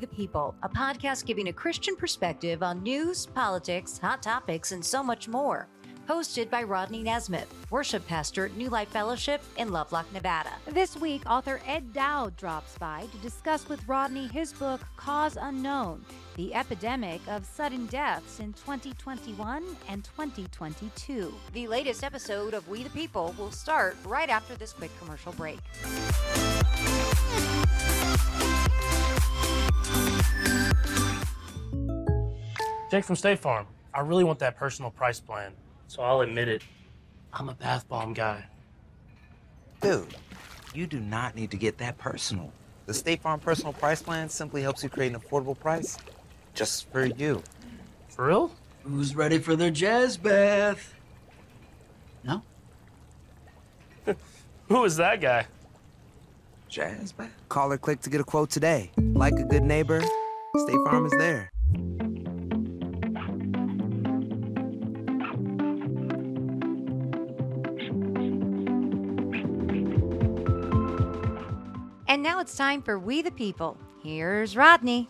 The People, a podcast giving a Christian perspective on news, politics, hot topics, and so much more. Hosted by Rodney Nesmith, worship pastor at New Life Fellowship in Lovelock, Nevada. This week, author Ed Dowd drops by to discuss with Rodney his book, Cause Unknown The Epidemic of Sudden Deaths in 2021 and 2022. The latest episode of We the People will start right after this quick commercial break. Jake from State Farm. I really want that personal price plan, so I'll admit it. I'm a bath bomb guy. Dude, you do not need to get that personal. The State Farm Personal Price Plan simply helps you create an affordable price just for you. For real? Who's ready for their jazz bath? No? Who is that guy? Jazz bath? Call or click to get a quote today. Like a good neighbor, State Farm is there. And now it's time for We the People. Here's Rodney.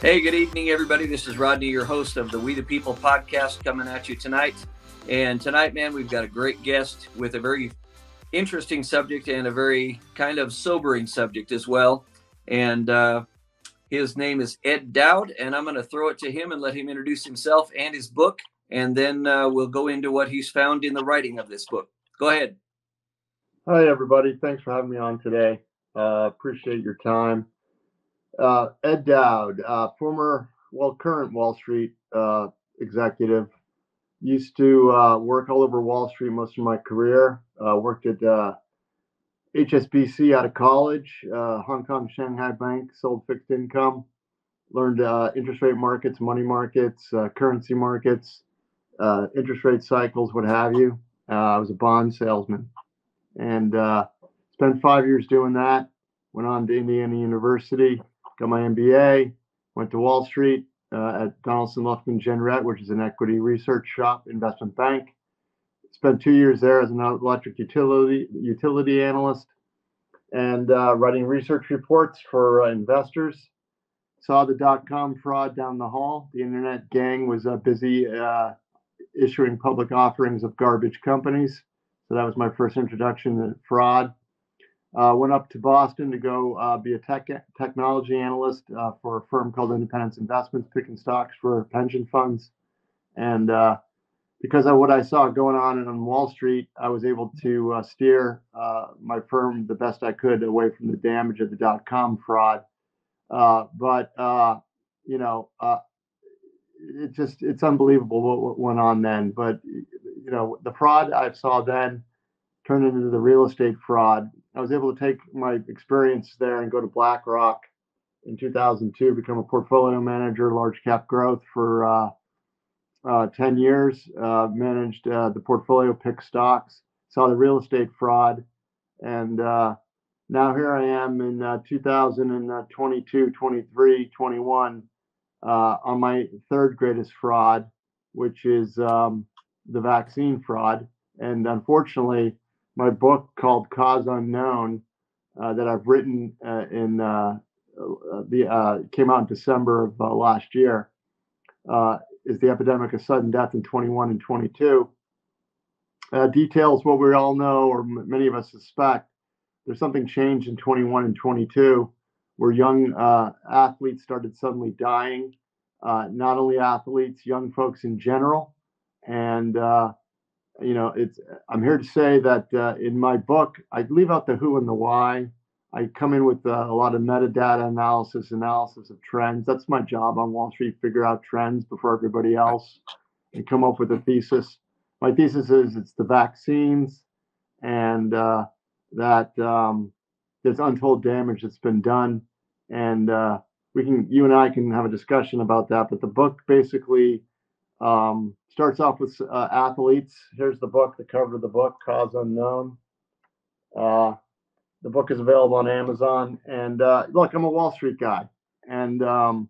Hey, good evening, everybody. This is Rodney, your host of the We the People podcast, coming at you tonight. And tonight, man, we've got a great guest with a very interesting subject and a very kind of sobering subject as well. And uh, his name is Ed Dowd, and I'm going to throw it to him and let him introduce himself and his book, and then uh, we'll go into what he's found in the writing of this book. Go ahead. Hi, everybody. Thanks for having me on today. Uh, appreciate your time. Uh, Ed Dowd, uh, former, well, current Wall Street uh, executive, used to uh, work all over Wall Street most of my career. Worked at HSBC out of college, uh, Hong Kong Shanghai Bank, sold fixed income, learned uh, interest rate markets, money markets, uh, currency markets, uh, interest rate cycles, what have you. Uh, I was a bond salesman and uh, spent five years doing that. Went on to Indiana University, got my MBA, went to Wall Street at Donaldson Lufkin Jenrette, which is an equity research shop, investment bank. Spent two years there as an electric utility utility analyst and uh, writing research reports for uh, investors. Saw the dot com fraud down the hall. The internet gang was uh, busy uh, issuing public offerings of garbage companies. So that was my first introduction to fraud. Uh, went up to Boston to go uh, be a tech technology analyst for a firm called Independence Investments, picking stocks for pension funds. And because of what I saw going on on Wall Street, I was able to uh, steer uh, my firm the best I could away from the damage of the dot com fraud. but you know, it just it's unbelievable what, what went on then. But you know, the fraud I saw then turned into the real estate fraud. I was able to take my experience there and go to BlackRock in 2002, become a portfolio manager, large cap growth for uh, uh, 10 years. Uh, managed uh, the portfolio, pick stocks, saw the real estate fraud, and uh, now here I am in uh, 2022, 23, 21 on my third greatest fraud, which is um, the vaccine fraud. And unfortunately, my book called Cause Unknown uh, that I've written uh, in uh, the came out in December of last year is the epidemic of sudden death in 21 and 22. details what we all know, or m- many of us suspect. There's something changed in 21 and 22 where young uh, athletes started suddenly dying. Uh, not only athletes, young folks in general. And, uh, you know, it's, I'm here to say that uh, in my book, I leave out the who and the why. I come in with uh, a lot of metadata analysis, analysis of trends. That's my job on Wall Street, figure out trends before everybody else and come up with a thesis. My thesis is it's the vaccines and uh, that um, there's untold damage that's been done. And uh, we can, you and I can have a discussion about that. But the book basically um, starts off with uh, athletes. Here's the book, the cover of the book, Cause Unknown. The book is available on Amazon. And uh, look, I'm a Wall Street guy, and um,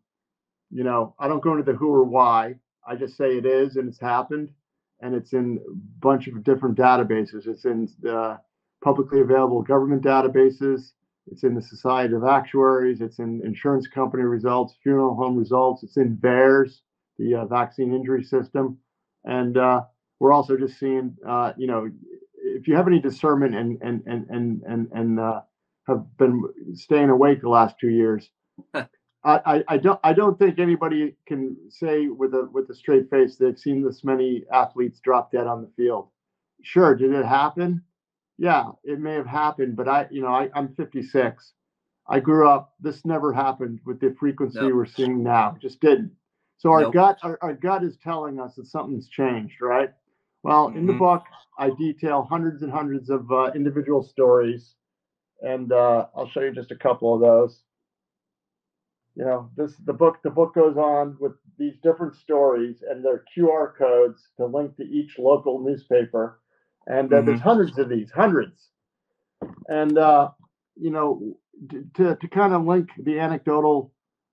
you know I don't go into the who or why. I just say it is and it's happened, and it's in a bunch of different databases. It's in the publicly available government databases. It's in the Society of Actuaries. It's in insurance company results, funeral home results. It's in VAERS, the uh, vaccine injury system. And uh, we're also just seeing, uh, you know, if you have any discernment and and and and and, and uh, have been staying awake the last two years, I, I, I don't I don't think anybody can say with a with a straight face they've seen this many athletes drop dead on the field. Sure, did it happen? Yeah, it may have happened, but I you know I, I'm 56. I grew up. This never happened with the frequency No. we're seeing now. It just didn't. So our Nope. gut our, our gut is telling us that something's changed, right? Well, in the Mhm. book, I detail hundreds and hundreds of uh, individual stories, and uh, I'll show you just a couple of those. You know this the book the book goes on with these different stories and their qr codes to link to each local newspaper and uh, there's hundreds of these hundreds. And uh, you know to, to kind of link the anecdotal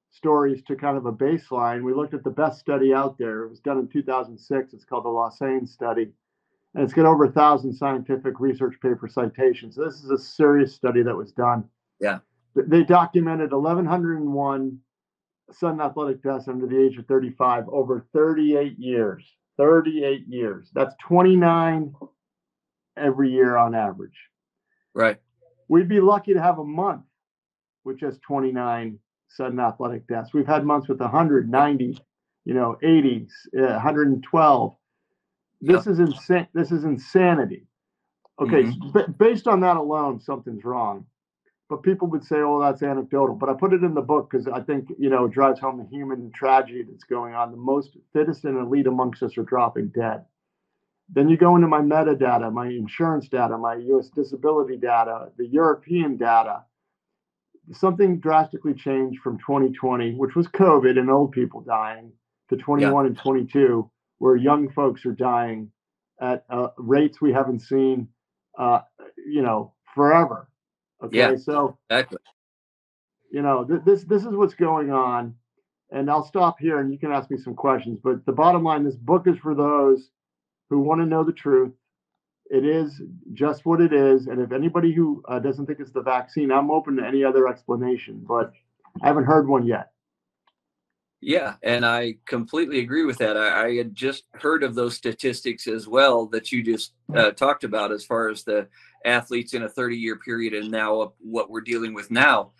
stories to kind of a baseline. We looked at the best study out there. It was done in 2006 it's called the lausanne study. And it's got over a thousand scientific research paper citations. So this is a serious study that was done. Yeah. They documented 1101 sudden athletic deaths under the age of 35 over 38 years. 38 years. That's 29 every year on average. Right. we'd be lucky to have a month with just 29 sudden athletic deaths. We've had months with 190 you know 80s uh, 112 this is insane this is insanity. Okay Mhm. b- based on that alone something's wrong. But people would say oh that's anecdotal. But i put it in the book because i think you know it drives home the human tragedy that's going on. The most fittest and elite amongst us are dropping dead. Then you go into my metadata my insurance data my us disability data the european data something drastically changed from 2020 which was covid and old people dying to 21 and 22 where young folks are dying at uh, rates we haven't seen uh, you know forever okay Yeah. so Exactly. you know th- this this is what's going on and i'll stop here and you can ask me some questions but the bottom line this book is for those who want to know the truth it is just what it is and if anybody who uh, doesn't think it's the vaccine i'm open to any other explanation but i haven't heard one yet Yeah, and I completely agree with that. I, I had just heard of those statistics as well that you just uh, talked about, as far as the athletes in a 30-year period, and now what we're dealing with now.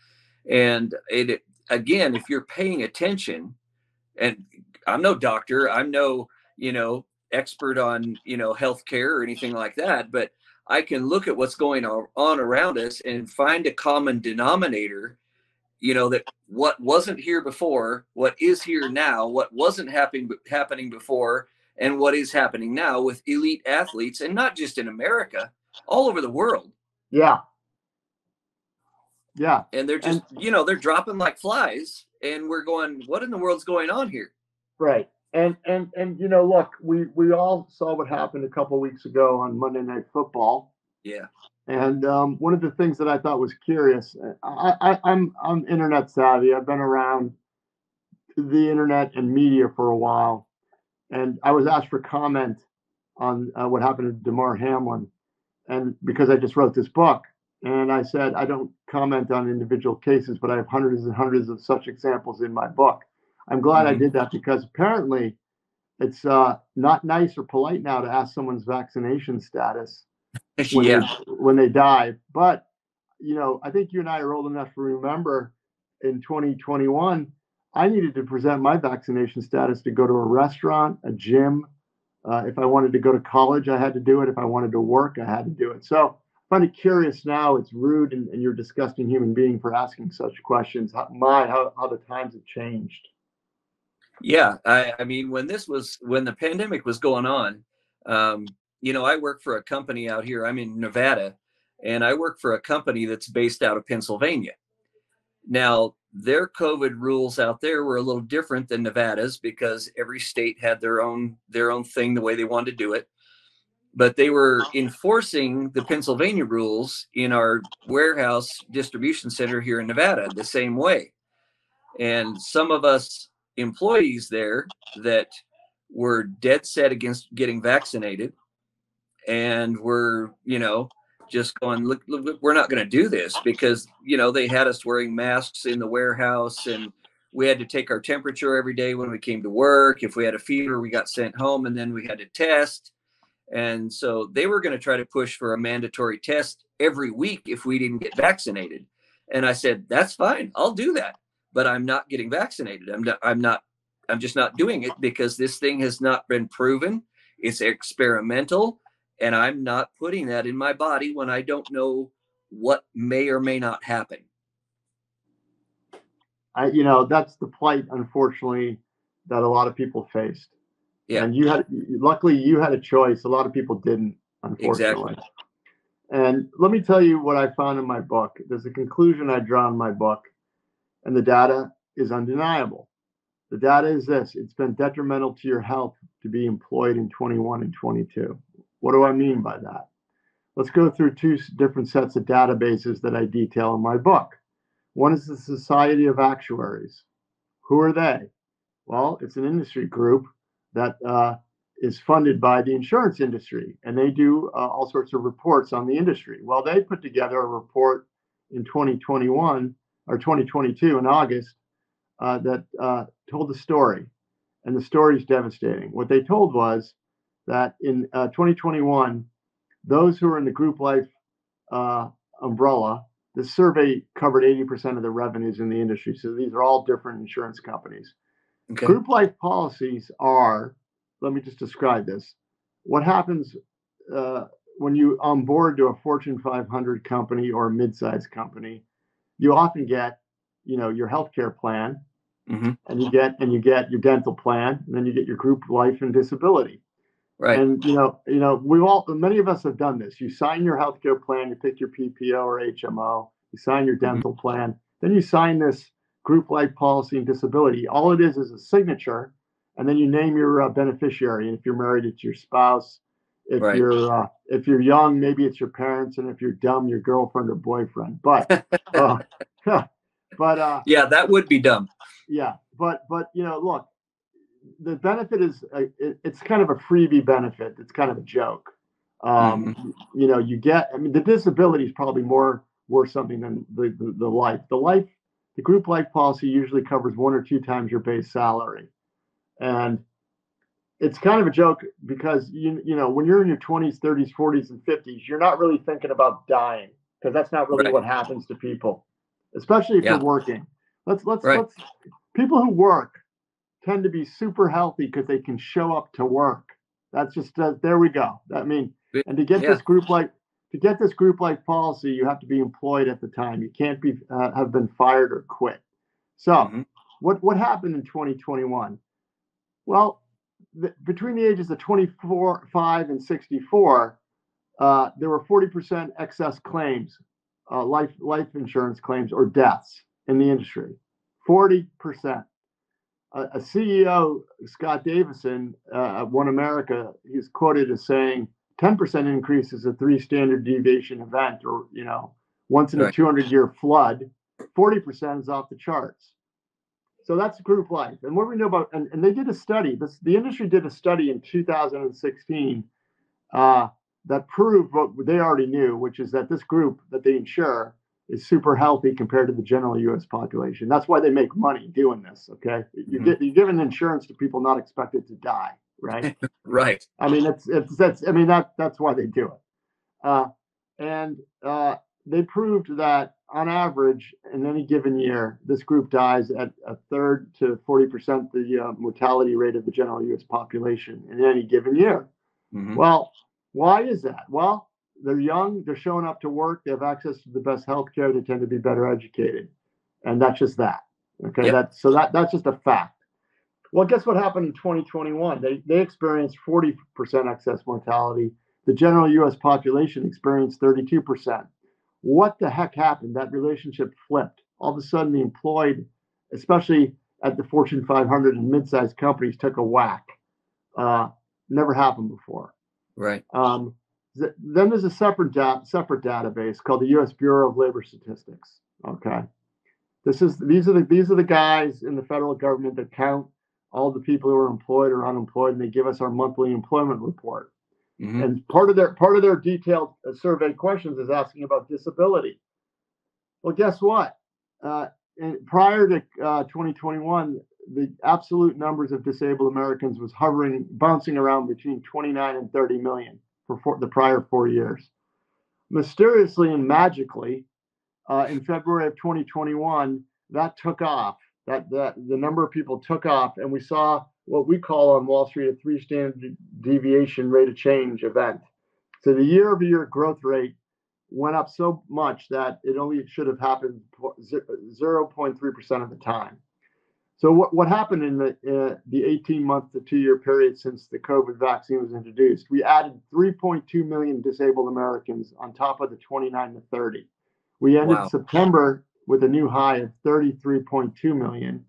And it again, if you're paying attention, and I'm no doctor, I'm no you know expert on you know healthcare or anything like that, but I can look at what's going on on around us and find a common denominator you know that what wasn't here before what is here now what wasn't happening happening before and what is happening now with elite athletes and not just in america all over the world. Yeah. Yeah. And they're just you know they're dropping like flies and we're going what in the world's going on here? Right. And and and you know, look, we we all saw what happened a couple weeks ago on Monday Night Football. yeah And um, one of the things that I thought was curious, I, I, I'm I'm internet savvy. I've been around the internet and media for a while, and I was asked for comment on uh, what happened to Damar Hamlin, and because I just wrote this book, and I said I don't comment on individual cases, but I have hundreds and hundreds of such examples in my book. I'm glad I Mhm. did that because apparently it's uh, not nice or polite now to ask someone's vaccination status when yeah they, when they die. But you know, I think you and I are old enough to remember in 2021, I needed to present my vaccination status to go to a restaurant, a gym. Uh, if I wanted to go to college, I had to do it. If I wanted to work, I had to do it. So I find it curious now. It's rude, and, and you're a disgusting human being for asking such questions. How, my, how, how the times have changed. Yeah, I, I mean, when this was when the pandemic was going on, um, you know, I work for a company out here. I'm in Nevada, and I work for a company that's based out of Pennsylvania. Now, their COVID rules out there were a little different than Nevada's because every state had their own their own thing the way they wanted to do it. But they were enforcing the Pennsylvania rules in our warehouse distribution center here in Nevada the same way. And some of us employees there that were dead set against getting vaccinated and we're you know just going look, look, we're not going to do this because you know they had us wearing masks in the warehouse and we had to take our temperature every day when we came to work. If we had a fever we got sent home and then we had to test. And so they were going to try to push for a mandatory test every week if we didn't get vaccinated. And i said that's fine. I'll do that but i'm not getting vaccinated i'm not i'm not i'm just not doing it because this thing has not been proven it's experimental and I'm not putting that in my body when I don't know what may or may not happen. I, you know, that's the plight, unfortunately, that a lot of people faced. Yeah. And you had, luckily, you had a choice. A lot of people didn't, unfortunately. Exactly. And let me tell you what I found in my book. There's a conclusion I draw in my book, and the data is undeniable. The data is this it's been detrimental to your health to be employed in 21 and 22. What do I mean by that? Let's go through two different sets of databases that I detail in my book. One is the Society of Actuaries. Who are they? Well, it's an industry group that uh, is funded by the insurance industry, and they do uh, all sorts of reports on the industry. Well, they put together a report in 2021 or 2022 in August uh, that uh, told the story, and the story is devastating. What they told was that in uh, 2021, those who are in the group life uh, umbrella, the survey covered 80% of the revenues in the industry. So these are all different insurance companies. Okay. Group life policies are, let me just describe this. What happens uh, when you onboard to a Fortune 500 company or a mid-sized company? You often get, you know, your healthcare plan, mm-hmm. and you get and you get your dental plan, and then you get your group life and disability. Right. And you know, you know, we all many of us have done this. You sign your healthcare plan, you pick your PPO or HMO, you sign your mm-hmm. dental mm-hmm. plan, then you sign this group life policy and disability. All it is is a signature, and then you name your uh, beneficiary. And if you're married, it's your spouse. If right. you're uh, if you're young, maybe it's your parents, and if you're dumb, your girlfriend or boyfriend. But uh, but uh, yeah, that would be dumb. Yeah, but but you know, look, the benefit is uh, it, it's kind of a freebie benefit. It's kind of a joke. Um, mm-hmm. You know, you get. I mean, the disability is probably more worth something than the, the, the life. The life, the group life policy usually covers one or two times your base salary, and it's kind of a joke because you you know when you're in your 20s, 30s, 40s, and 50s, you're not really thinking about dying because that's not really right. what happens to people, especially if yeah. you're working. Let's let's right. let's people who work tend to be super healthy because they can show up to work. That's just uh, there we go. I mean, and to get yeah. this group like to get this group like policy, you have to be employed at the time. You can't be uh, have been fired or quit. So, mm-hmm. what what happened in 2021? Well, the, between the ages of 24, 5, and 64, uh, there were 40% excess claims, uh, life life insurance claims or deaths in the industry. 40% a, CEO, Scott Davison, uh, One America, he's quoted as saying 10% increase is a three standard deviation event, or you know, once in right. a 200 year flood. 40% is off the charts. So that's group life. And what we know about? And, and they did a study. This the industry did a study in 2016 uh, that proved what they already knew, which is that this group that they insure is super healthy compared to the general U.S. population. That's why they make money doing this. Okay, you mm-hmm. get you're giving insurance to people not expected to die, right? right. I mean, it's it's that's I mean that that's why they do it. Uh, and uh, they proved that on average, in any given year, this group dies at a third to forty percent the uh, mortality rate of the general U.S. population in any given year. Mm-hmm. Well, why is that? Well, they're young, they're showing up to work, they have access to the best health care, they tend to be better educated. And that's just that. Okay. Yep. That's so that that's just a fact. Well, guess what happened in 2021? They they experienced 40% excess mortality. The general US population experienced 32%. What the heck happened? That relationship flipped. All of a sudden, the employed, especially at the Fortune 500 and mid-sized companies, took a whack. Uh, never happened before. Right. Um, then there's a separate da- separate database called the U.S. Bureau of Labor Statistics. Okay, this is these are the these are the guys in the federal government that count all the people who are employed or unemployed, and they give us our monthly employment report. Mhm. And part of their part of their detailed uh, survey questions is asking about disability. Well, guess what? Uh, and prior to uh, 2021, the absolute numbers of disabled Americans was hovering, bouncing around between 29 and 30 million for four, the prior four years. Mysteriously and magically, uh, in February of 2021, that took off. That that the number of people took off, and we saw what we call on Wall Street a three standard deviation rate of change event. So the year-over-year growth rate went up so much that it only should have happened 0.3% of the time. So what, what happened in the uh, the 18 month to two year period since the COVID vaccine was introduced? We added 3.2 million disabled Americans on top of the 29 to 30. We ended Wow. September with a new high of 33.2 million.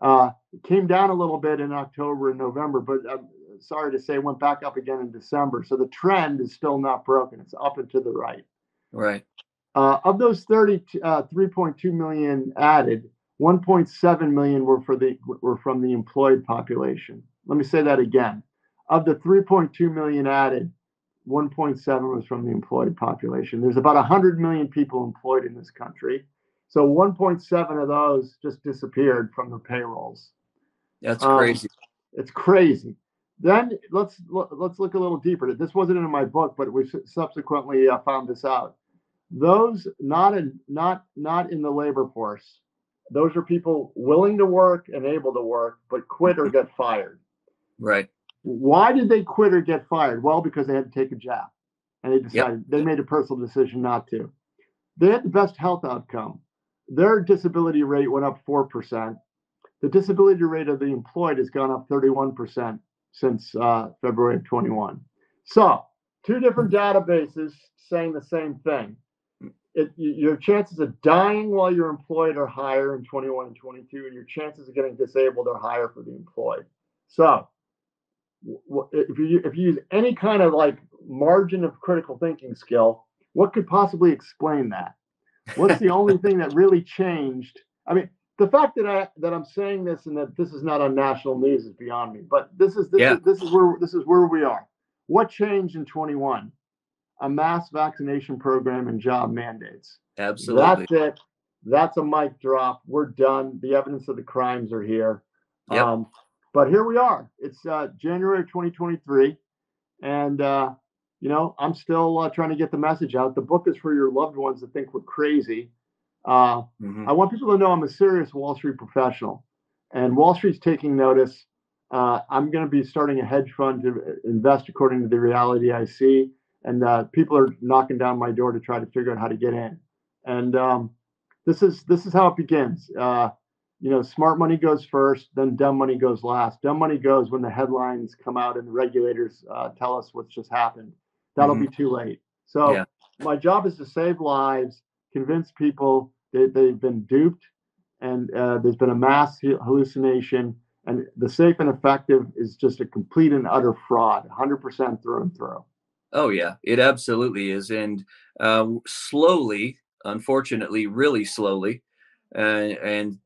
Uh, it came down a little bit in October and November, but I'm sorry to say, it went back up again in December. So the trend is still not broken. It's up and to the right. Right. Uh, of those 30, uh, 3.2 million added, 1.7 million were for the were from the employed population. Let me say that again. Of the 3.2 million added, 1.7 was from the employed population. There's about 100 million people employed in this country. So 1.7 of those just disappeared from the payrolls. That's Um, crazy. It's crazy. Then let's let's look a little deeper. This wasn't in my book, but we subsequently uh, found this out. Those not in not not in the labor force. Those are people willing to work and able to work, but quit or get fired. Right. Why did they quit or get fired? Well, because they had to take a jab, and they decided they made a personal decision not to. They had the best health outcome. Their disability rate went up four percent. The disability rate of the employed has gone up 31% since uh, February of 21. So, two different databases saying the same thing. It, your chances of dying while you're employed are higher in 21 and 22, and your chances of getting disabled are higher for the employed. So, if you if you use any kind of like margin of critical thinking skill, what could possibly explain that? What's the only thing that really changed? I mean, the fact that I that I'm saying this and that this is not on national news is beyond me. But this is this Yeah. is this is where this is where we are. What changed in 21? A mass vaccination program and job mandates. Absolutely. That's it. That's a mic drop. We're done. The evidence of the crimes are here. Yep. Um, but here we are. It's uh, January of 2023, and uh, you know I'm still uh, trying to get the message out. The book is for your loved ones that think we're crazy. Uh, Mhm. I want people to know I'm a serious Wall Street professional, and Wall Street's taking notice. Uh, I'm going to be starting a hedge fund to invest according to the reality I see, and uh, people are knocking down my door to try to figure out how to get in. And um, this is this is how it begins. Uh, you know, smart money goes first, then dumb money goes last. Dumb money goes when the headlines come out and the regulators uh, tell us what's just happened. That'll be too late. So Yeah. my job is to save lives, convince people that they've been duped, and uh, there's been a mass hallucination. And the safe and effective is just a complete and utter fraud, 100% through and through. Oh yeah, it absolutely is, and uh, slowly, unfortunately, really slowly, uh, and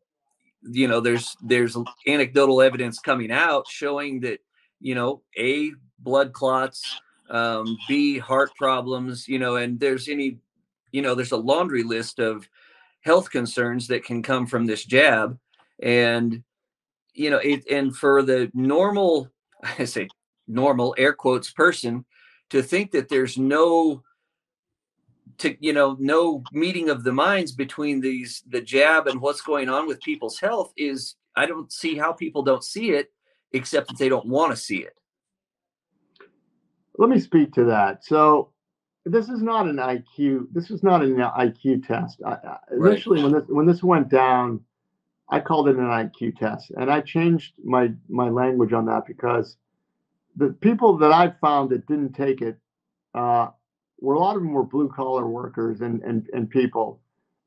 you know, there's there's anecdotal evidence coming out showing that you know, a blood clots, um, b heart problems, you know, and there's any, you know, there's a laundry list of health concerns that can come from this jab, and you know, it and for the normal, I say normal air quotes person to think that there's no to you know no meeting of the minds between these the jab and what's going on with people's health is i don't see how people don't see it except that they don't want to see it Let me speak to that. So, this is not an IQ. This is not an IQ test. I, I, Right. initially, when this when this went down, I called it an IQ test, and I changed my my language on that because the people that I found that didn't take it uh, were a lot of them were blue collar workers and, and and people,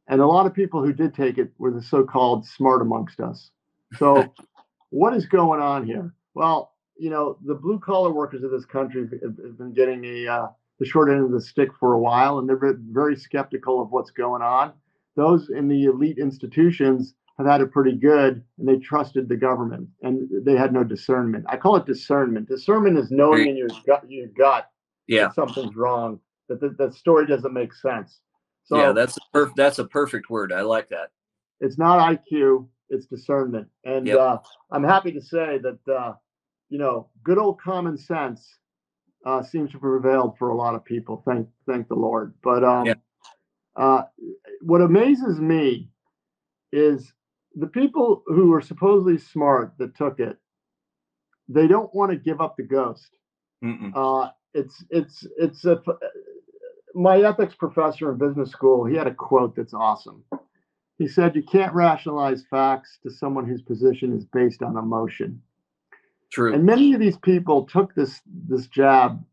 and a lot of people who did take it were the so-called smart amongst us. So, what is going on here? Well, you know, the blue collar workers of this country have, been getting a uh, the short end of the stick for a while, and they're ve- very skeptical of what's going on. Those in the elite institutions have had it pretty good and they trusted the government and they had no discernment. I call it discernment. Discernment is knowing in your gut, your gut Yeah. that something's wrong, that the, that story doesn't make sense. So yeah, that's a perf- that's a perfect word. I like that. it's not IQ, it's discernment. And Yep. uh, I'm happy to say that, uh, you know, good old common sense uh, seems to have prevailed for a lot of people. Thank, thank the Lord. But um, Yeah. uh, what amazes me is the people who were supposedly smart that took it, they don't want to give up the ghost. Uh, it's it's it's a my ethics professor in business school. He had a quote that's awesome. He said, "You can't rationalize facts to someone whose position is based on emotion." True. And many of these people took this this jab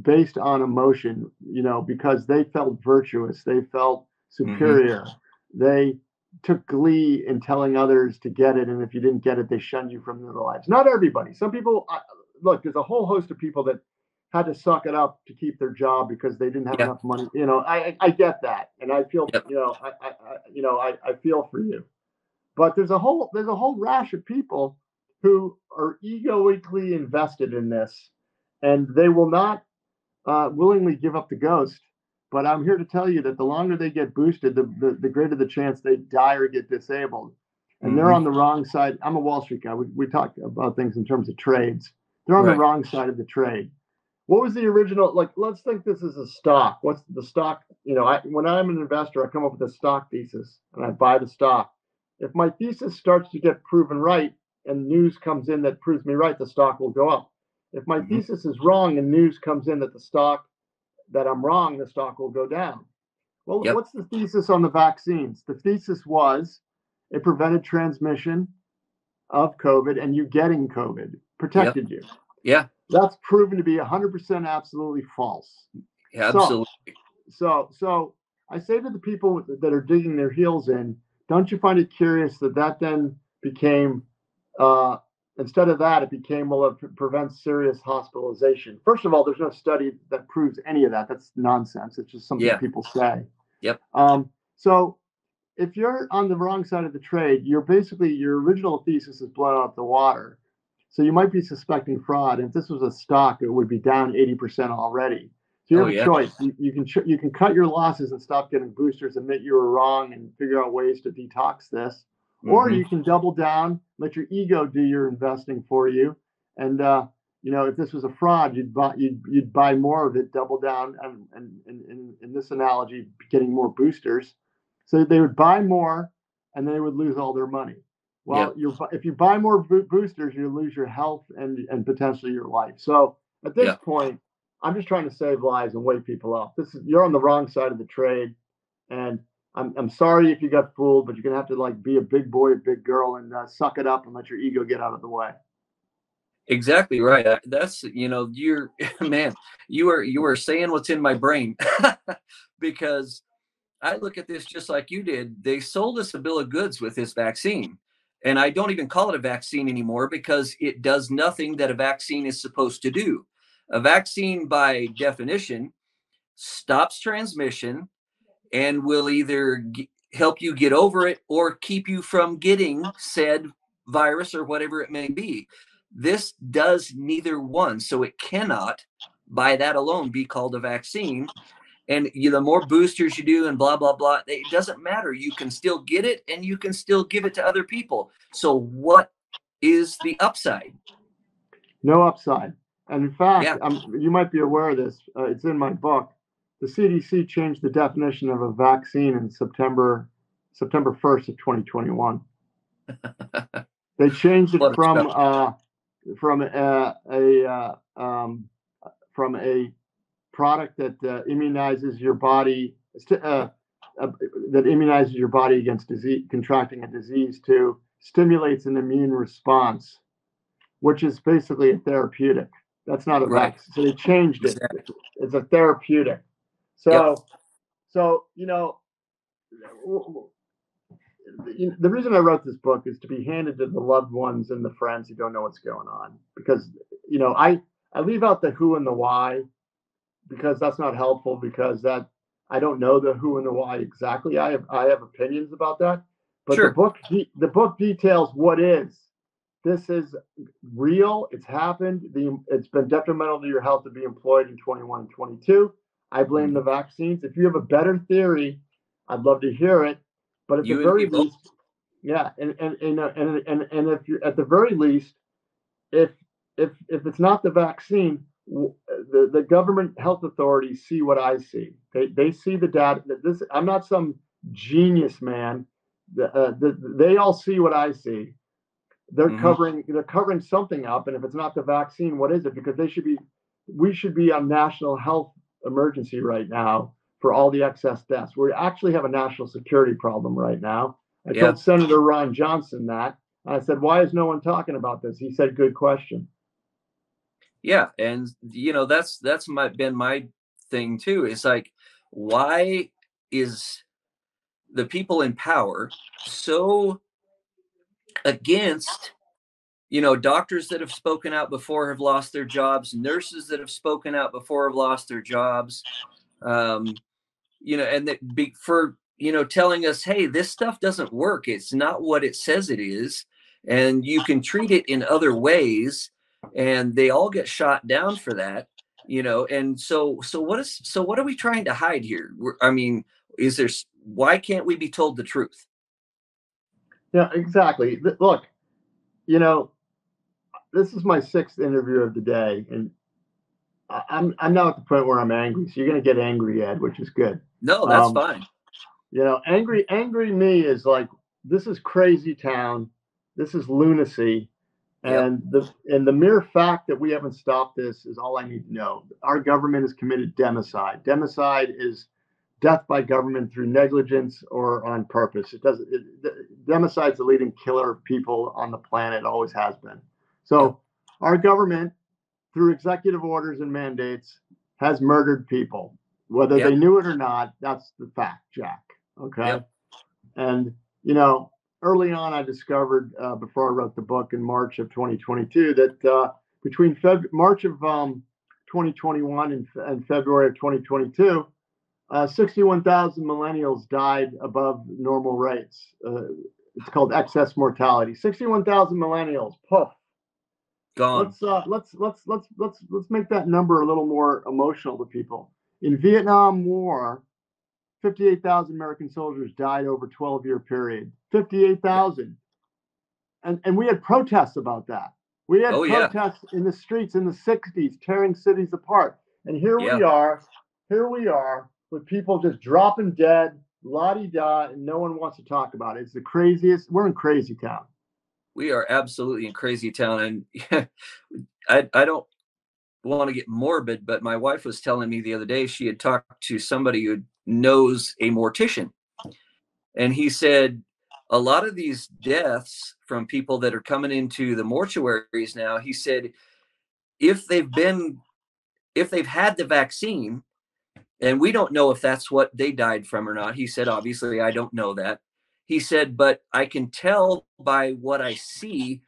based on emotion, you know, because they felt virtuous, they felt superior, they took glee in telling others to get it, and if you didn't get it, they shunned you from their lives. Not everybody. Some people, look, there's a whole host of people that had to suck it up to keep their job because they didn't have enough money. You know, I I I get that, and I feel, Yep. you know, I, I, I you know, I, I feel for you. But there's a whole there's a whole rash of people who are egoically invested in this, and they will not uh, willingly give up the ghost. But I'm here to tell you that the longer they get boosted, the, the, the greater the chance they die or get disabled. And they're Mhm. on the wrong side. I'm a Wall Street guy. We, we talk about things in terms of trades. They're on Right. the wrong side of the trade. What was the original? Like, let's think this is a stock. What's the stock? You know, I, when I'm an investor, I come up with a stock thesis and I buy the stock. If my thesis starts to get proven right and news comes in that proves me right, the stock will go up. If my Mhm. thesis is wrong and news comes in that the stock that I'm wrong, the stock will go down. Well, Yep. what's the thesis on the vaccines? The thesis was it prevented transmission of COVID and you getting COVID protected you. Yeah. That's proven to be 100% absolutely false. Yeah, absolutely. So, so I say to the people that are digging their heels in, don't you find it curious that that then became, uh, instead of that, it became, well, it prevents serious hospitalization. First of all, there's no study that proves any of that. That's nonsense. It's just something Yeah. people say. Yep. Um, so if you're on the wrong side of the trade, you're basically, your original thesis is blown out the water. So you might be suspecting fraud. And if this was a stock, it would be down 80% already. So you Oh, have a yeah. choice. You, you can ch- you can cut your losses and stop getting boosters, admit you were wrong, and figure out ways to detox this, or Mhm. you can double down, let your ego do your investing for you, and uh, you know if this was a fraud, you'd buy you'd, you'd buy more of it, double down, and and in, this analogy, getting more boosters. So they would buy more, and they would lose all their money. Well, Yep. if you buy more bo- boosters, you lose your health and and potentially your life. So at this Yeah. point, I'm just trying to save lives and wake people up. This is you're on the wrong side of the trade, and I'm I'm sorry if you got fooled, but you're gonna have to like be a big boy, a big girl, and uh, suck it up and let your ego get out of the way. Exactly right. That's you know, you're man, you are you are saying what's in my brain because I look at this just like you did. They sold us a bill of goods with this vaccine. And I don't even call it a vaccine anymore because it does nothing that a vaccine is supposed to do. A vaccine, by definition, stops transmission and will either g- help you get over it or keep you from getting said virus or whatever it may be. This does neither one. So it cannot, by that alone, be called a vaccine. And you, the more boosters you do and blah, blah, blah, it doesn't matter. You can still get it and you can still give it to other people. So, what is the upside? No upside. And in fact, Yeah. um, you might be aware of this. Uh, it's in my book. The CDC changed the definition of a vaccine in September September 1st of 2021. they changed it from uh, from a, a uh, um, from a product that uh, immunizes your body uh, uh, that immunizes your body against disease, contracting a disease to stimulates an immune response, which is basically a therapeutic. That's not a Right. vaccine. So they changed it. Exactly. It's a therapeutic. So, so you know, w- w- you- the reason I wrote this book is to be handed to the loved ones and the friends who don't know what's going on. Because you know, I I leave out the who and the why because that's not helpful because that I don't know the who and the why exactly. I have I have opinions about that, but Sure. the book the book details what is. This is real. It's happened. The it's been detrimental to your health to be employed in 21 and 22. I blame the Mm-hmm. vaccines. If you have a better theory, I'd love to hear it. But at You the very me both. least, yeah, and and and uh, and and, and if you're at the very least, if if if it's not the vaccine, the the government health authorities see what I see. They they see the data. That this I'm not some genius man. The, uh, the, they all see what I see. They're Mhm. covering they're covering something up, and if it's not the vaccine, what is it? Because they should be we should be on national health emergency right now for all the excess deaths. We actually have a national security problem right now. I Yeah. told Senator Ron Johnson that. I said, "Why is no one talking about this?" He said, "Good question." Yeah, and you know that's that's my been my thing too. It's like why is the people in power so against you know doctors that have spoken out before have lost their jobs, nurses that have spoken out before have lost their jobs. Um, you know, and that be for you know telling us, hey, this stuff doesn't work. It's not what it says it is, and you can treat it in other ways and they all get shot down for that you know and so so what is so what are we trying to hide here We're, i mean is there why can't we be told the truth Yeah, exactly. Look, you know, this is my sixth interview of the day, and I- I'm I'm now at the point where I'm angry. So you're gonna get angry, Ed, which is good. no that's Um, fine You know, angry angry me is like this is crazy town. This is lunacy. Yep. And the and the mere fact that we haven't stopped this is all I need to know. Our government has committed democide. Democide is death by government through negligence or on purpose. It doesn't. It, democide's the leading killer of people on the planet. Always has been. So our government, through executive orders and mandates, has murdered people, whether Yep. they knew it or not. That's the fact, Jack. Okay. Yep. And you know, early on, I discovered uh, before I wrote the book in March of 2022 that uh, between Feb- March of um, 2021 and, and February of 2022, uh, 61,000 millennials died above normal rates. Uh, it's called excess mortality. 61,000 millennials. Poof. Gone Let's uh, let's let's let's let's let's make that number a little more emotional to people. In Vietnam War, 58,000 American soldiers died over 12 year period. 58,000. And and we had protests about that. We had Oh, yeah. protests in the streets in the 60s tearing cities apart. And here we are, here we are with people just dropping dead, la di da, and no one wants to talk about it. It's the craziest. We're in crazy town. We are absolutely in crazy town and i i don't want to get morbid but my wife was telling me the other day she had talked to somebody who knows a mortician. And he said a lot of these deaths from people that are coming into the mortuaries now he said if they've been if they've had the vaccine and we don't know if that's what they died from or not he said obviously i don't know that he said but i can tell by what i see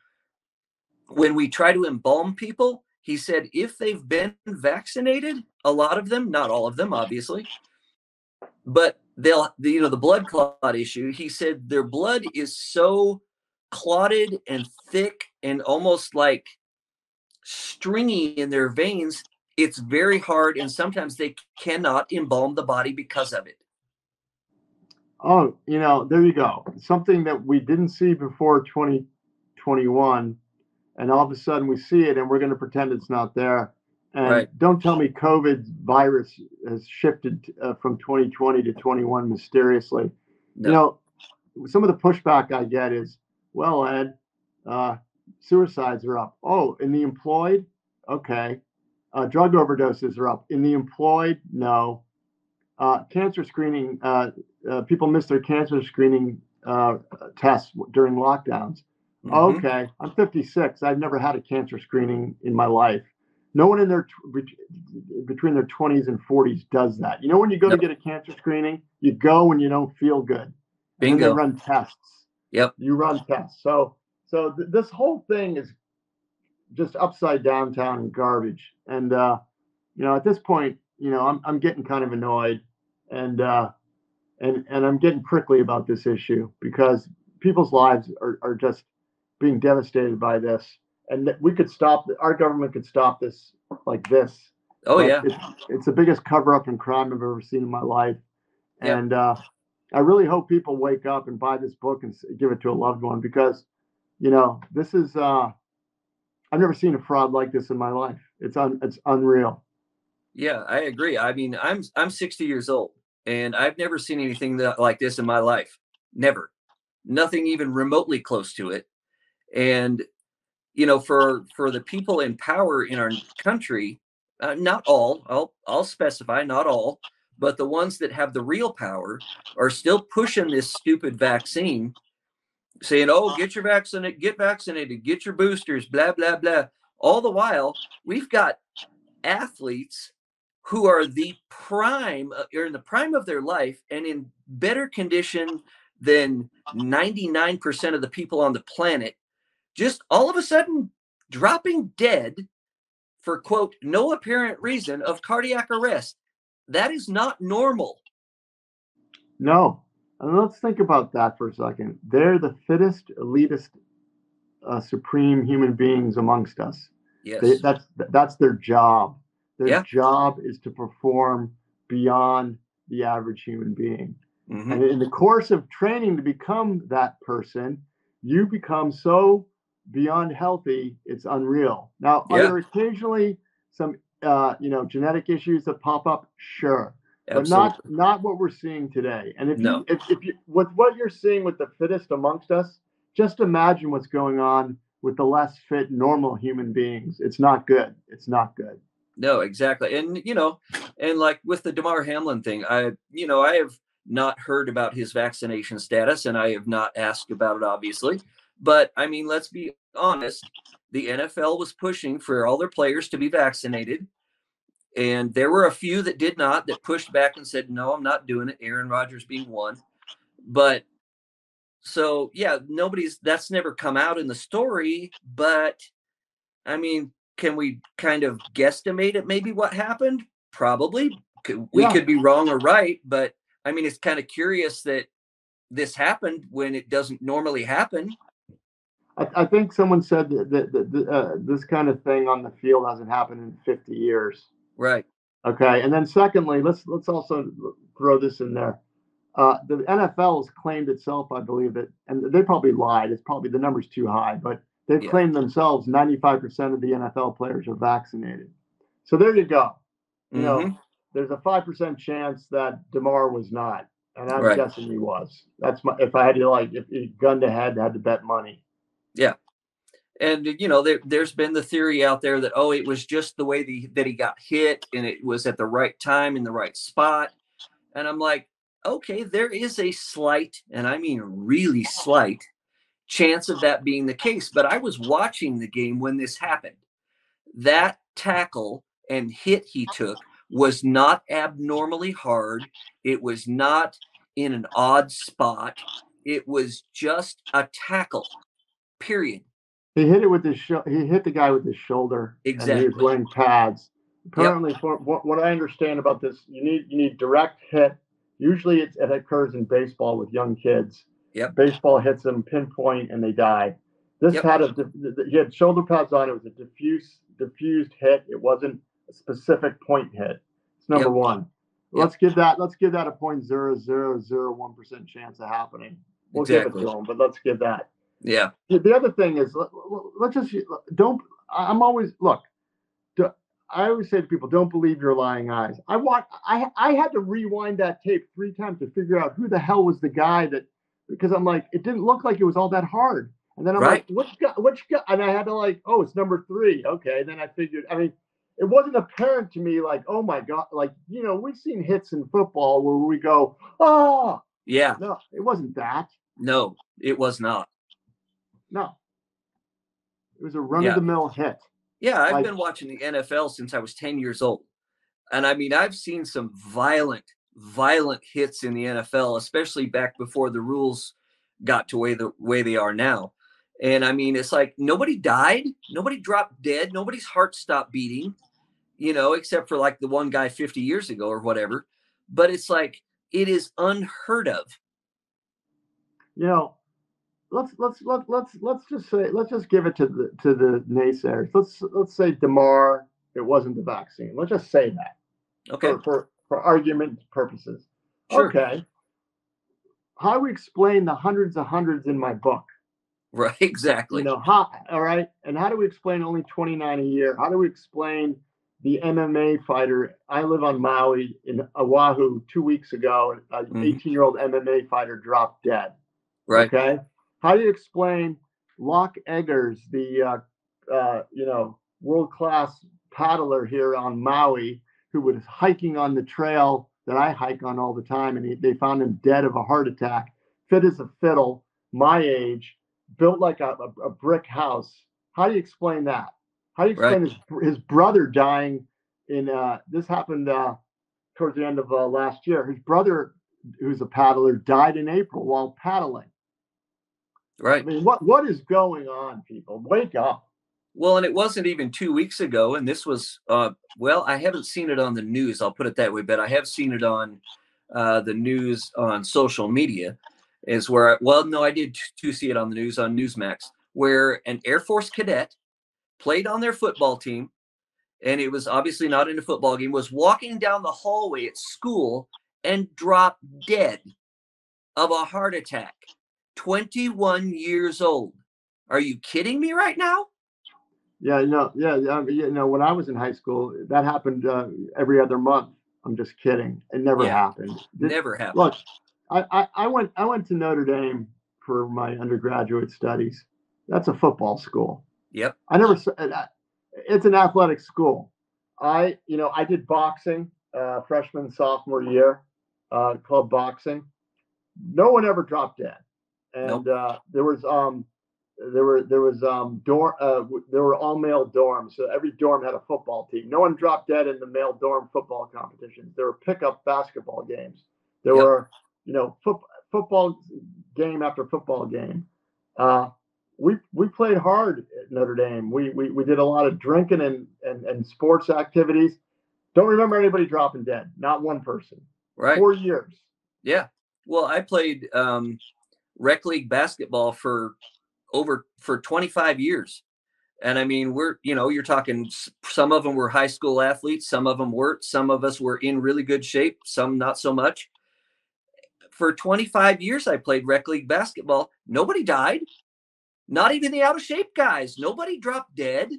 when we try to embalm people he said if they've been vaccinated a lot of them not all of them obviously but they'll the, you know the blood clot issue he said their blood is so clotted and thick and almost like stringy in their veins it's very hard and sometimes they cannot embalm the body because of it Oh, you know, there you go. Something that we didn't see before 2021, and all of a sudden we see it, and we're going to pretend it's not there. And Right. don't tell me COVID virus has shifted uh, from 2020 to 21 mysteriously. No. You know, some of the pushback I get is, well, Ed, uh, suicides are up. Oh, in the employed, okay. Uh, drug overdoses are up. In the employed, no. Uh, cancer screening, uh, uh, people miss their cancer screening uh, tests during lockdowns. Mhm. Okay, I'm 56. I've never had a cancer screening in my life. No one in their tw- between their 20s and 40s does that. You know, when you go Yep. to get a cancer screening, you go when you don't feel good. And Bingo. they run tests. Yep. You run tests. So, so th- this whole thing is just upside down town and garbage. And uh, you know, at this point, you know, I'm I'm getting kind of annoyed, and uh, and and I'm getting prickly about this issue because people's lives are, are just being devastated by this, and we could stop. Our government could stop this like this. Oh yeah, it's, it's, the biggest cover up in crime I've ever seen in my life, yep. and uh, I really hope people wake up and buy this book and give it to a loved one because, you know, this is. Uh, I've never seen a fraud like this in my life. It's un, it's unreal. Yeah, I agree. I mean, I'm I'm 60 years old and I've never seen anything that, like this in my life. Never. Nothing even remotely close to it. And you know, for for the people in power in our country, uh, not all, I'll I'll specify, not all, but the ones that have the real power are still pushing this stupid vaccine saying, "Oh, get your vaccinated, get vaccinated, get your boosters, blah blah blah." All the while, we've got athletes who are the prime uh, are in the prime of their life and in better condition than 99% of the people on the planet just all of a sudden dropping dead for quote no apparent reason of cardiac arrest. That is not normal. No. And let's think about that for a second. They're the fittest elitist uh, supreme human beings amongst us. Yes. they, that's that's their job their yeah. job is to perform beyond the average human being. Mm-hmm. And in the course of training to become that person, you become so beyond healthy, it's unreal. Now, yeah. are there occasionally some uh, you know genetic issues that pop up? Sure. Absolutely. But not not what we're seeing today. And if no. you if, if you with what you're seeing with the fittest amongst us, just imagine what's going on with the less fit normal human beings. It's not good. It's not good. No, exactly. And you know, and like with the Damar Hamlin thing, I you know, I have not heard about his vaccination status and I have not asked about it obviously. But I mean, let's be honest, the NFL was pushing for all their players to be vaccinated. And there were a few that did not that pushed back and said, "No, I'm not doing it." Aaron Rodgers being one. But so, yeah, nobody's that's never come out in the story, but I mean, can we kind of guesstimate it maybe what happened? Probably. We yeah. could be wrong or right but i mean it's kind of curious that this happened when it doesn't normally happen. I, I think someone said that, that, that uh, this kind of thing on the field hasn't happened in 50 years. Right. Okay and then secondly let's let's also throw this in there. Uh, the NFL has claimed itself, I believe that, and they probably lied. It's probably the number's too high, but They've yeah. claimed themselves 95% of the NFL players are vaccinated. So there you go. You mm-hmm. know, there's a 5% chance that Damar was not. And I'm right. guessing he was. That's my, if I had to like, if he gunned ahead, had to bet money. Yeah. And, you know, there, there's been the theory out there that, oh, it was just the way the, that he got hit and it was at the right time in the right spot. And I'm like, okay, there is a slight, and I mean really slight, chance of that being the case. But I was watching the game when this happened. That tackle and hit he took was not abnormally hard. It was not in an odd spot. It was just a tackle. Period. He hit it with his sh- he hit the guy with his shoulder. Exactly. And he was wearing pads. Apparently, yep. for what, what I understand about this, you need you need direct hit. Usually, it occurs in baseball with young kids Yep. Baseball hits them pinpoint and they die. This yep. had a he had shoulder pads on. It was a diffuse diffused hit. It wasn't a specific point hit. It's number yep. one. Let's give that let's give that a point zero zero zero one percent chance of happening. We'll exactly. give it to him, but let's give that. Yeah. The other thing is let, let's just don't. I'm always look. I always say to people, don't believe your lying eyes. I want I I had to rewind that tape three times to figure out who the hell was the guy that because I'm like, it didn't look like it was all that hard. And then I'm right. like, which guy, which guy? And I had to like, oh, it's number three. Okay. And then I figured, I mean, it wasn't apparent to me like, oh my God, like, you know, we've seen hits in football where we go, oh, yeah. No, it wasn't that. No, it was not. No. It was a run of the mill hit. Yeah. I've like, been watching the NFL since I was 10 years old. And I mean, I've seen some violent violent hits in the NFL, especially back before the rules got to way the way they are now. And I mean, it's like nobody died, nobody dropped dead, nobody's heart stopped beating, you know, except for like the one guy 50 years ago or whatever. But it's like it is unheard of. You know, let's let's let, let's let's just say let's just give it to the to the naysayers. Let's let's say Damar, it wasn't the vaccine. Let's just say that. Okay. For for, for argument purposes. Sure. Okay. How do we explain the hundreds of hundreds in my book? Right. Exactly. You know, how all right. And how do we explain only 29 a year? How do we explain the MMA fighter? I live on Maui in Oahu two weeks ago. An Mhm. 18 year old MMA fighter dropped dead. right. Okay. How do you explain Locke Eggers, the uh, uh, you know world class paddler here on Maui, who was hiking on the trail that I hike on all the time, and he, they found him dead of a heart attack, fit as a fiddle, my age, built like a, a, a brick house. How do you explain that? How do you explain his, his brother dying in uh, this happened uh, towards the end of uh, last year? His brother, who's a paddler, died in April while paddling. Right. I mean, what what is going on, people? Wake up. Well, and it wasn't even two weeks ago, and this was uh, well, I haven't seen it on the news. I'll put it that way, but I have seen it on uh, the news on social media. Is where I, well, no, I did to see it on the news on Newsmax, where an Air Force cadet played on their football team, and it was obviously not in a football game. Was walking down the hallway at school and dropped dead of a heart attack. Twenty-one years old. Are you kidding me right now? Yeah, you know, yeah, yeah, you know, when I was in high school, that happened uh, every other month. I'm just kidding. It never Yeah. happened. This- Never happened. Look, I, I I went I went to Notre Dame for my undergraduate studies. That's a football school. Yep. I never. It's an athletic school. I, you know, I did boxing uh, freshman sophomore year, uh, club boxing. No one ever dropped dead, and uh, there was um, there were there was um dorm uh, there were all male dorms, so every dorm had a football team. No one dropped dead in the male dorm football competitions. There were pickup basketball games. There Yep. were, you know, foot, football game after football game. Uh, we we played hard at Notre Dame. We we, we did a lot of drinking and, and and sports activities. Don't remember anybody dropping dead. Not one person. Right. Four years. Yeah. Well, I played um, rec league basketball for over for 25 years. And I mean, we're, you know, you're talking some of them were high school athletes, some of them weren't, some of us were in really good shape, some not so much. For 25 years, I played rec league basketball. Nobody died. Not even the out of shape guys. Nobody dropped dead.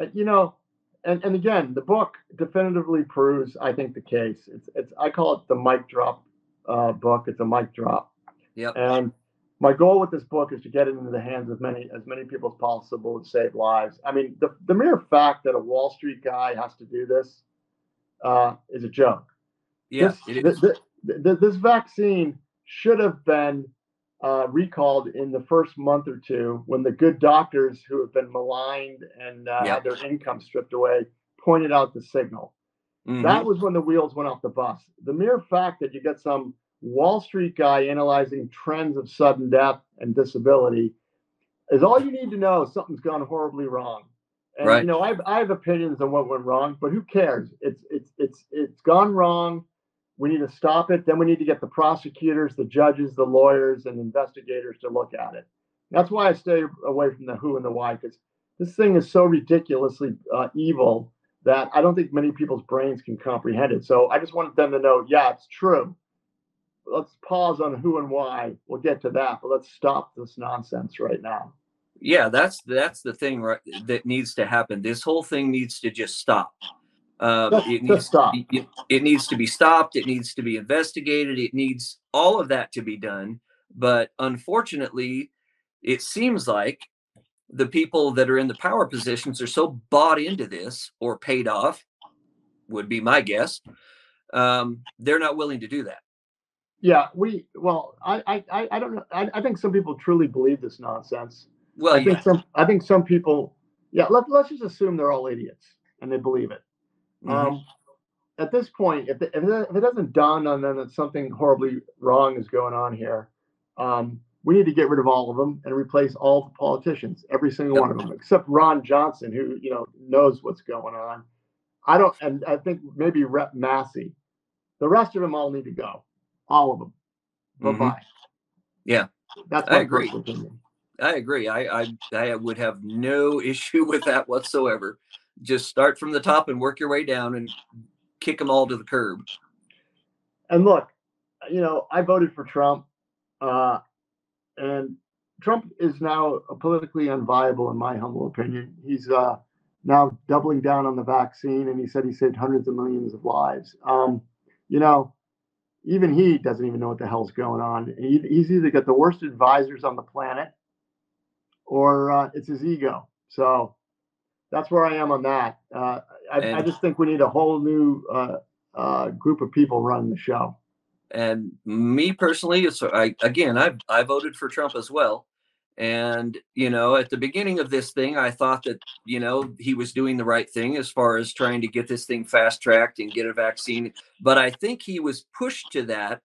Uh, you know, and, and again, the book definitively proves, I think, the case. It's it's I call it the mic drop uh, book. It's a mic drop. Yep. And my goal with this book is to get it into the hands of many as many people as possible and save lives. I mean, the, the mere fact that a Wall Street guy has to do this uh, is a joke. Yeah. this, it thi- is. thi- thi- this vaccine should have been uh, recalled in the first month or two when the good doctors who have been maligned and uh, Yeah. had their income stripped away pointed out the signal. Mhm. That was when the wheels went off the bus. The mere fact that you get some Wall Street guy analyzing trends of sudden death and disability is all you need to know. Something's gone horribly wrong. And Right. you know, I have, I have opinions on what went wrong, but who cares? It's it's it's it's gone wrong. We need to stop it. Then we need to get the prosecutors, the judges, the lawyers, and investigators to look at it. That's why I stay away from the who and the why, because this thing is so ridiculously uh, evil that I don't think many people's brains can comprehend it. So I just wanted them to know, yeah, it's true. Let's pause on who and why. We'll get to that, but let's stop this nonsense right now. yeah that's that's the thing right that needs to happen this whole thing needs to just stop uh, Just- it needs stop. To be, it, it needs to be stopped it needs to be investigated it needs all of that to be done but unfortunately it seems like the people that are in the power positions are so bought into this or paid off would be my guess um, they're not willing to do that Yeah, we well, I I I- don't know. I, I think some people truly believe this nonsense. well I yeah, think some I think some people, yeah. Let let's just assume they're all idiots and they believe it. mhm, Um, at this point, if, it- if, it, if it doesn't dawn on them that something horribly wrong is going on here, um, we need to get rid of all of them and replace all the politicians, every single Yep. one of them, except Ron Johnson, who you know knows what's going on. I don't, and I think maybe Rep Massie. The rest of them all need to go, all of them. Bye bye. That's I agree. personal opinion. I agree. I, I I would have no issue with that whatsoever. Just start from the top and work your way down and kick them all to the curb. And look, you know, I voted for Trump, uh, and Trump is now politically unviable, in my humble opinion. He's uh, now doubling down on the vaccine, and he said he saved hundreds of millions of lives. Um, you know, even he doesn't even know what the hell's going on. He, he's either got the worst advisors on the planet, or uh, it's his ego. So that's where I am on that. Uh, I, I just think we need a whole new uh, uh, group of people running the show. And me personally, it's I again I I voted for Trump as well. And you know, at the beginning of this thing, I thought that you know he was doing the right thing as far as trying to get this thing fast tracked and get a vaccine. But I think he was pushed to that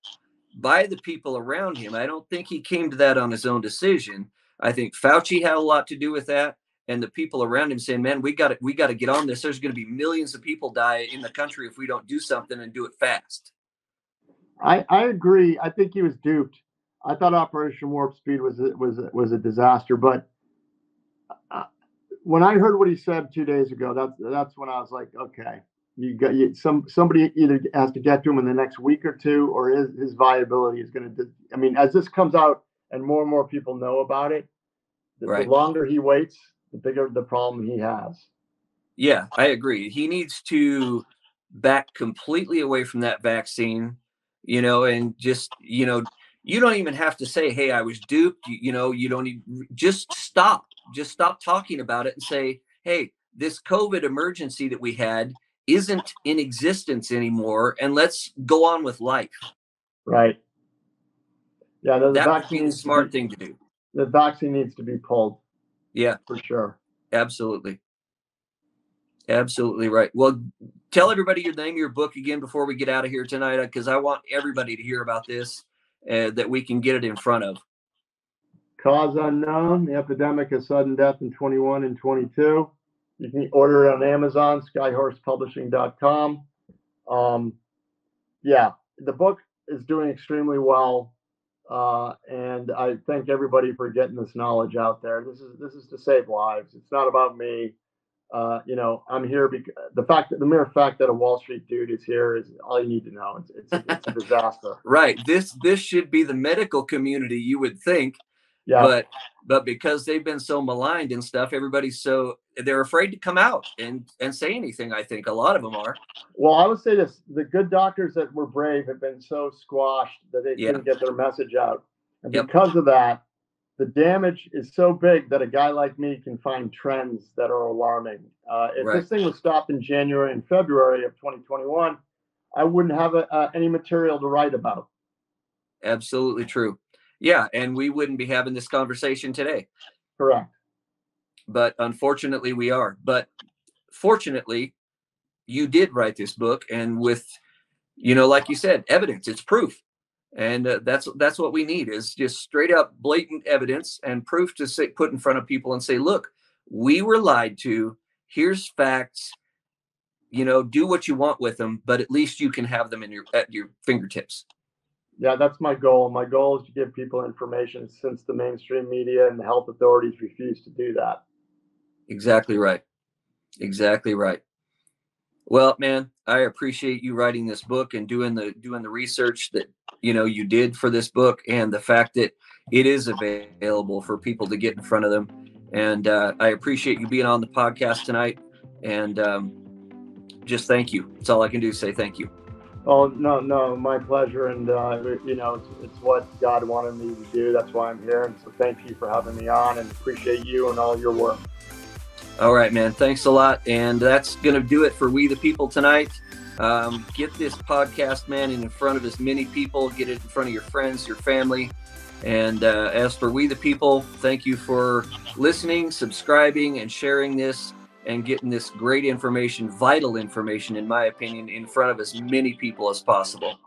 by the people around him. I don't think he came to that on his own decision. I think Fauci had a lot to do with that, and the people around him saying, "Man, we got to we got to get on this. There's going to be millions of people die in the country if we don't do something and do it fast." I, I agree. I think he was duped. I thought Operation Warp Speed was a, was a, was a disaster, but uh, when I heard what he said two days ago, that's that's when I was like, okay, you got you, some somebody either has to get to him in the next week or two, or his his viability is going to. I mean, as this comes out and more and more people know about it, the, Right. the longer he waits, the bigger the problem he has. Yeah, I agree. He needs to back completely away from that vaccine, you know, and just, you know, you don't even have to say, "Hey, I was duped." You, you know, you don't need just stop. Just stop talking about it and say, "Hey, this COVID emergency that we had isn't in existence anymore and let's go on with life." Right. Yeah, the, the vaccine the needs smart be- thing to do. The vaccine needs to be pulled Yeah. for sure. Absolutely. Absolutely right. Well, tell everybody your name, your book again before we get out of here tonight, uh, because I want everybody to hear about this, uh, that we can get it in front of. Cause unknown, the epidemic of sudden death in 21 and 22. You can order it on Amazon, skyhorsepublishing.com. Um, yeah, the book is doing extremely well. Uh, and I thank everybody for getting this knowledge out there. This is this is to save lives. It's not about me. Uh, you know, I'm here because the fact that the mere fact that a Wall Street dude is here is all you need to know. It's it's, it's a disaster. Right. This this should be the medical community, you would think, Yeah. but but because they've been so maligned and stuff, everybody's so they're afraid to come out and and say anything. I think a lot of them are. Well, I would say this: the good doctors that were brave have been so squashed that they Yeah. couldn't get their message out, and Yep. because of that, the damage is so big that a guy like me can find trends that are alarming. Uh, if Right. this thing was stopped in January and February of 2021, I wouldn't have a, uh, any material to write about. Absolutely true. Yeah, and we wouldn't be having this conversation today. Correct. but unfortunately we are but fortunately you did write this book and with you know like you said evidence it's proof and uh, that's that's what we need is just straight up blatant evidence and proof to say put in front of people and say look we were lied to here's facts you know do what you want with them but at least you can have them in your at your fingertips Yeah, that's my goal. My goal is to give people information since the mainstream media and the health authorities refuse to do that. Exactly right. Exactly right. Well, man, I appreciate you writing this book and doing the doing the research that you know you did for this book and the fact that it is available for people to get in front of them. And uh, I appreciate you being on the podcast tonight. And um, just thank you. That's all I can do. Say thank you. Oh no, no, my pleasure, and uh, you know it's, it's what God wanted me to do. That's why I'm here, and so thank you for having me on, and appreciate you and all your work. All right, man. Thanks a lot. And that's going to do it for We the People tonight. Um, get this podcast, man, in front of as many people. Get it in front of your friends, your family. And uh, as for We the People, thank you for listening, subscribing, and sharing this and getting this great information, vital information, in my opinion, in front of as many people as possible.